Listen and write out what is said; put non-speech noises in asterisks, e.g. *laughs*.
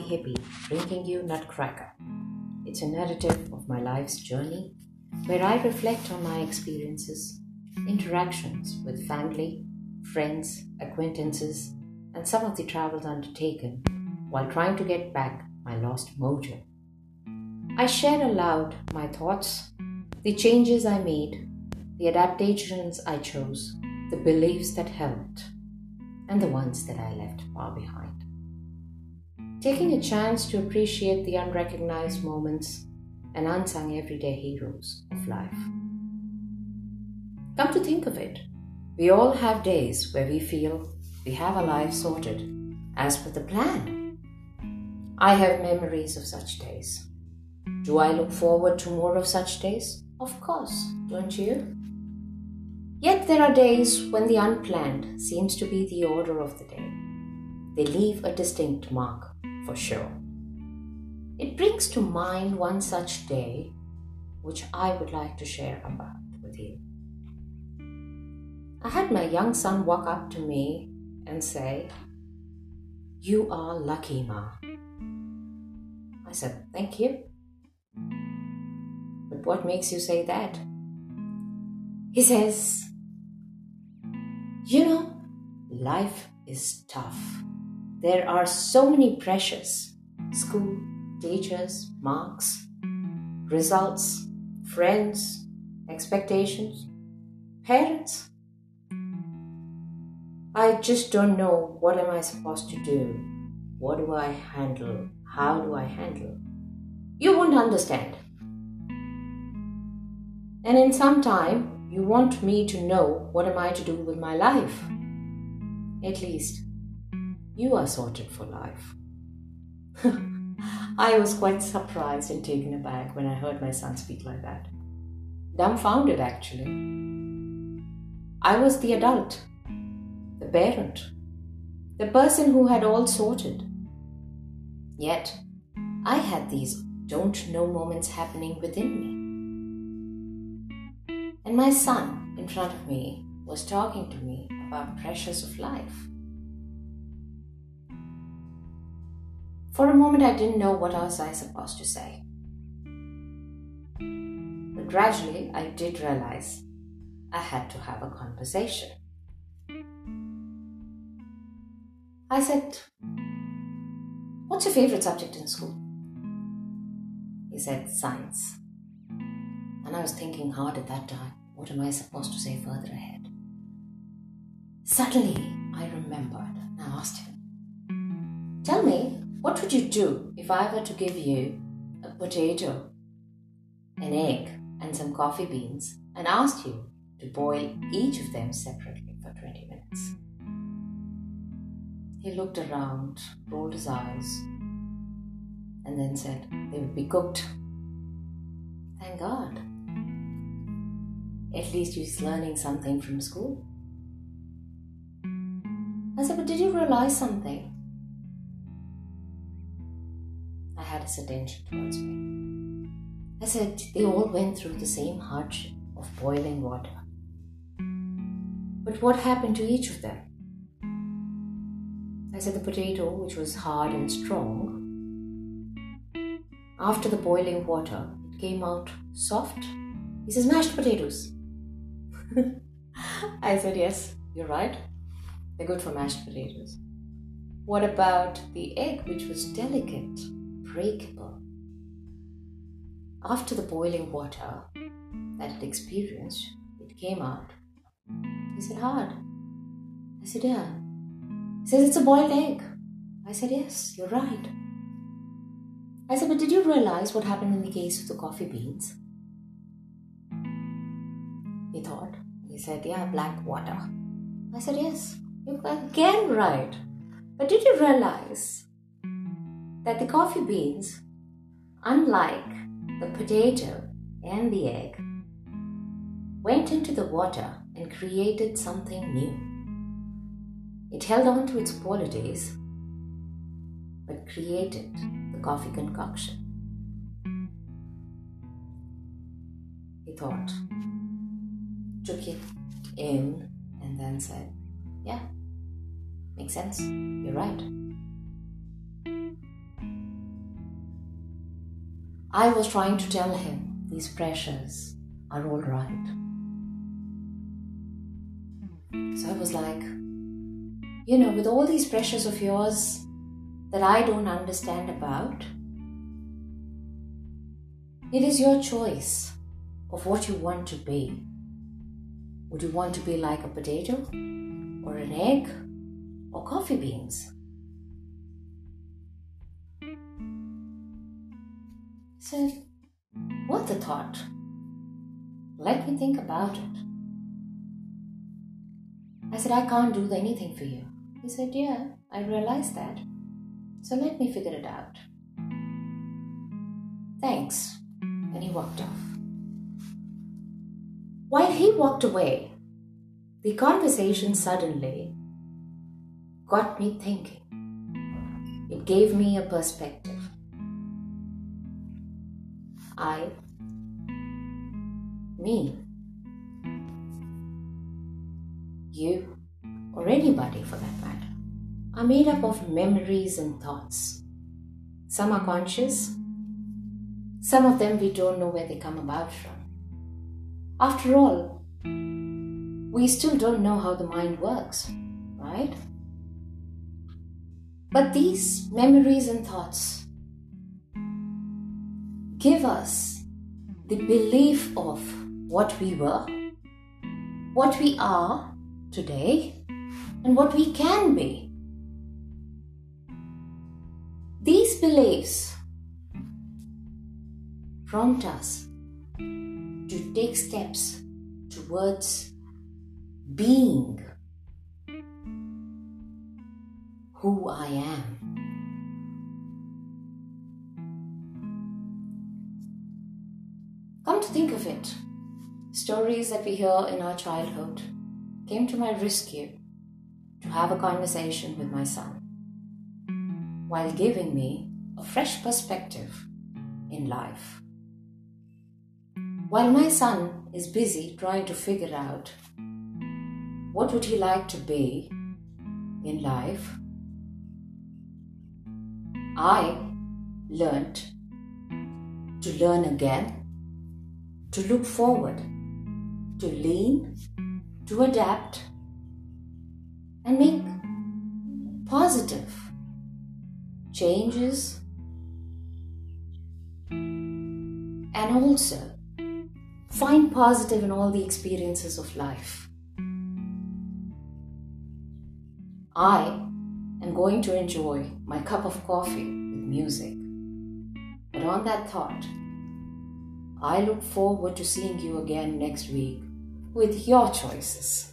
happy hippie bringing you Nutcracker. It's a narrative of my life's journey where I reflect on my experiences, interactions with family, friends, acquaintances, and some of the travels undertaken while trying to get back my lost mojo. I share aloud my thoughts, the changes I made, the adaptations I chose, the beliefs that helped, and the ones that I left far behind. Taking a chance to appreciate the unrecognized moments and unsung everyday heroes of life. Come to think of it, we all have days where we feel we have our lives sorted as per the plan. I have memories of such days. Do I look forward to more of such days? Of course, don't you? Yet there are days when the unplanned seems to be the order of the day. They leave a distinct mark, for sure. It brings to mind one such day which I would like to share about with you. I had my young son walk up to me and say, You are lucky, Ma. I said, Thank you. But what makes you say that? He says, You know, life is tough. There are so many pressures school, teachers, marks, results, friends, expectations, parents. I just don't know what am I supposed to do? What do I handle? How do I handle? You won't understand. And in some time, you want me to know what am I to do with my life. At least, you are sorted for life. *laughs* I was quite surprised and taken aback when I heard my son speak like that. Dumbfounded, actually. I was the adult, the parent, the person who had all sorted. Yet, I had these don't know moments happening within me. And my son in front of me was talking to me about pressures of life. For a moment, I didn't know what else I was supposed to say. But gradually, I did realize I had to have a conversation. I said, What's your favorite subject in school? He said, Science. And I was thinking hard at that time. What am I supposed to say further ahead? Suddenly, I remembered and I asked him, Tell me, what would you do if I were to give you a potato, an egg, and some coffee beans and asked you to boil each of them separately for 20 minutes? He looked around, rolled his eyes, and then said, They would be cooked. Thank God. At least he's learning something from school. I said, but did you realize something? Had his attention towards me. I said, they all went through the same hardship of boiling water. But what happened to each of them? I said, the potato, which was hard and strong, after the boiling water, it came out soft. He says, mashed potatoes. *laughs* I said, Yes, you're right. They're good for mashed potatoes. What about the egg, which was delicate, breakable? After the boiling water that it experienced, it came out. He said, Hard. I said, Yeah. He says, It's a boiled egg. I said, Yes, you're right. I said, But did you realize what happened in the case of the coffee beans? He thought. He said, Yeah, black water. I said, Yes, you're again right. But did you realize that the coffee beans, unlike the potato and the egg, went into the water and created something new? It held on to its qualities, but created the coffee concoction. He thought took it in and then said, Yeah, makes sense. You're right. I was trying to tell him these pressures are all right. So I was like, you know, with all these pressures of yours that I don't understand about, it is your choice of what you want to be. Would you want to be like a potato, or an egg, or coffee beans? So, what the thought? Let me think about it. I said, I can't do anything for you. He said, Yeah, I realize that. So let me figure it out. Thanks. And he walked off. While he walked away, the conversation suddenly got me thinking. It gave me a perspective. I, me, you, or anybody for that matter, are made up of memories and thoughts. Some are conscious, some of them we don't know where they come about from. After all, we still don't know how the mind works, right? But these memories and thoughts give us the belief of what we were, what we are today, and what we can be. These beliefs prompt us to take steps towards being who I am. Of it, stories that we hear in our childhood came to my rescue to have a conversation with my son while giving me a fresh perspective in life. While my son is busy trying to figure out what would he like to be in life, I learned to learn again, to look forward, to lean, to adapt, and make positive changes and also find positive in all the experiences of life. I am going to enjoy my cup of coffee with music. But on that thought, I look forward to seeing you again next week with your choices.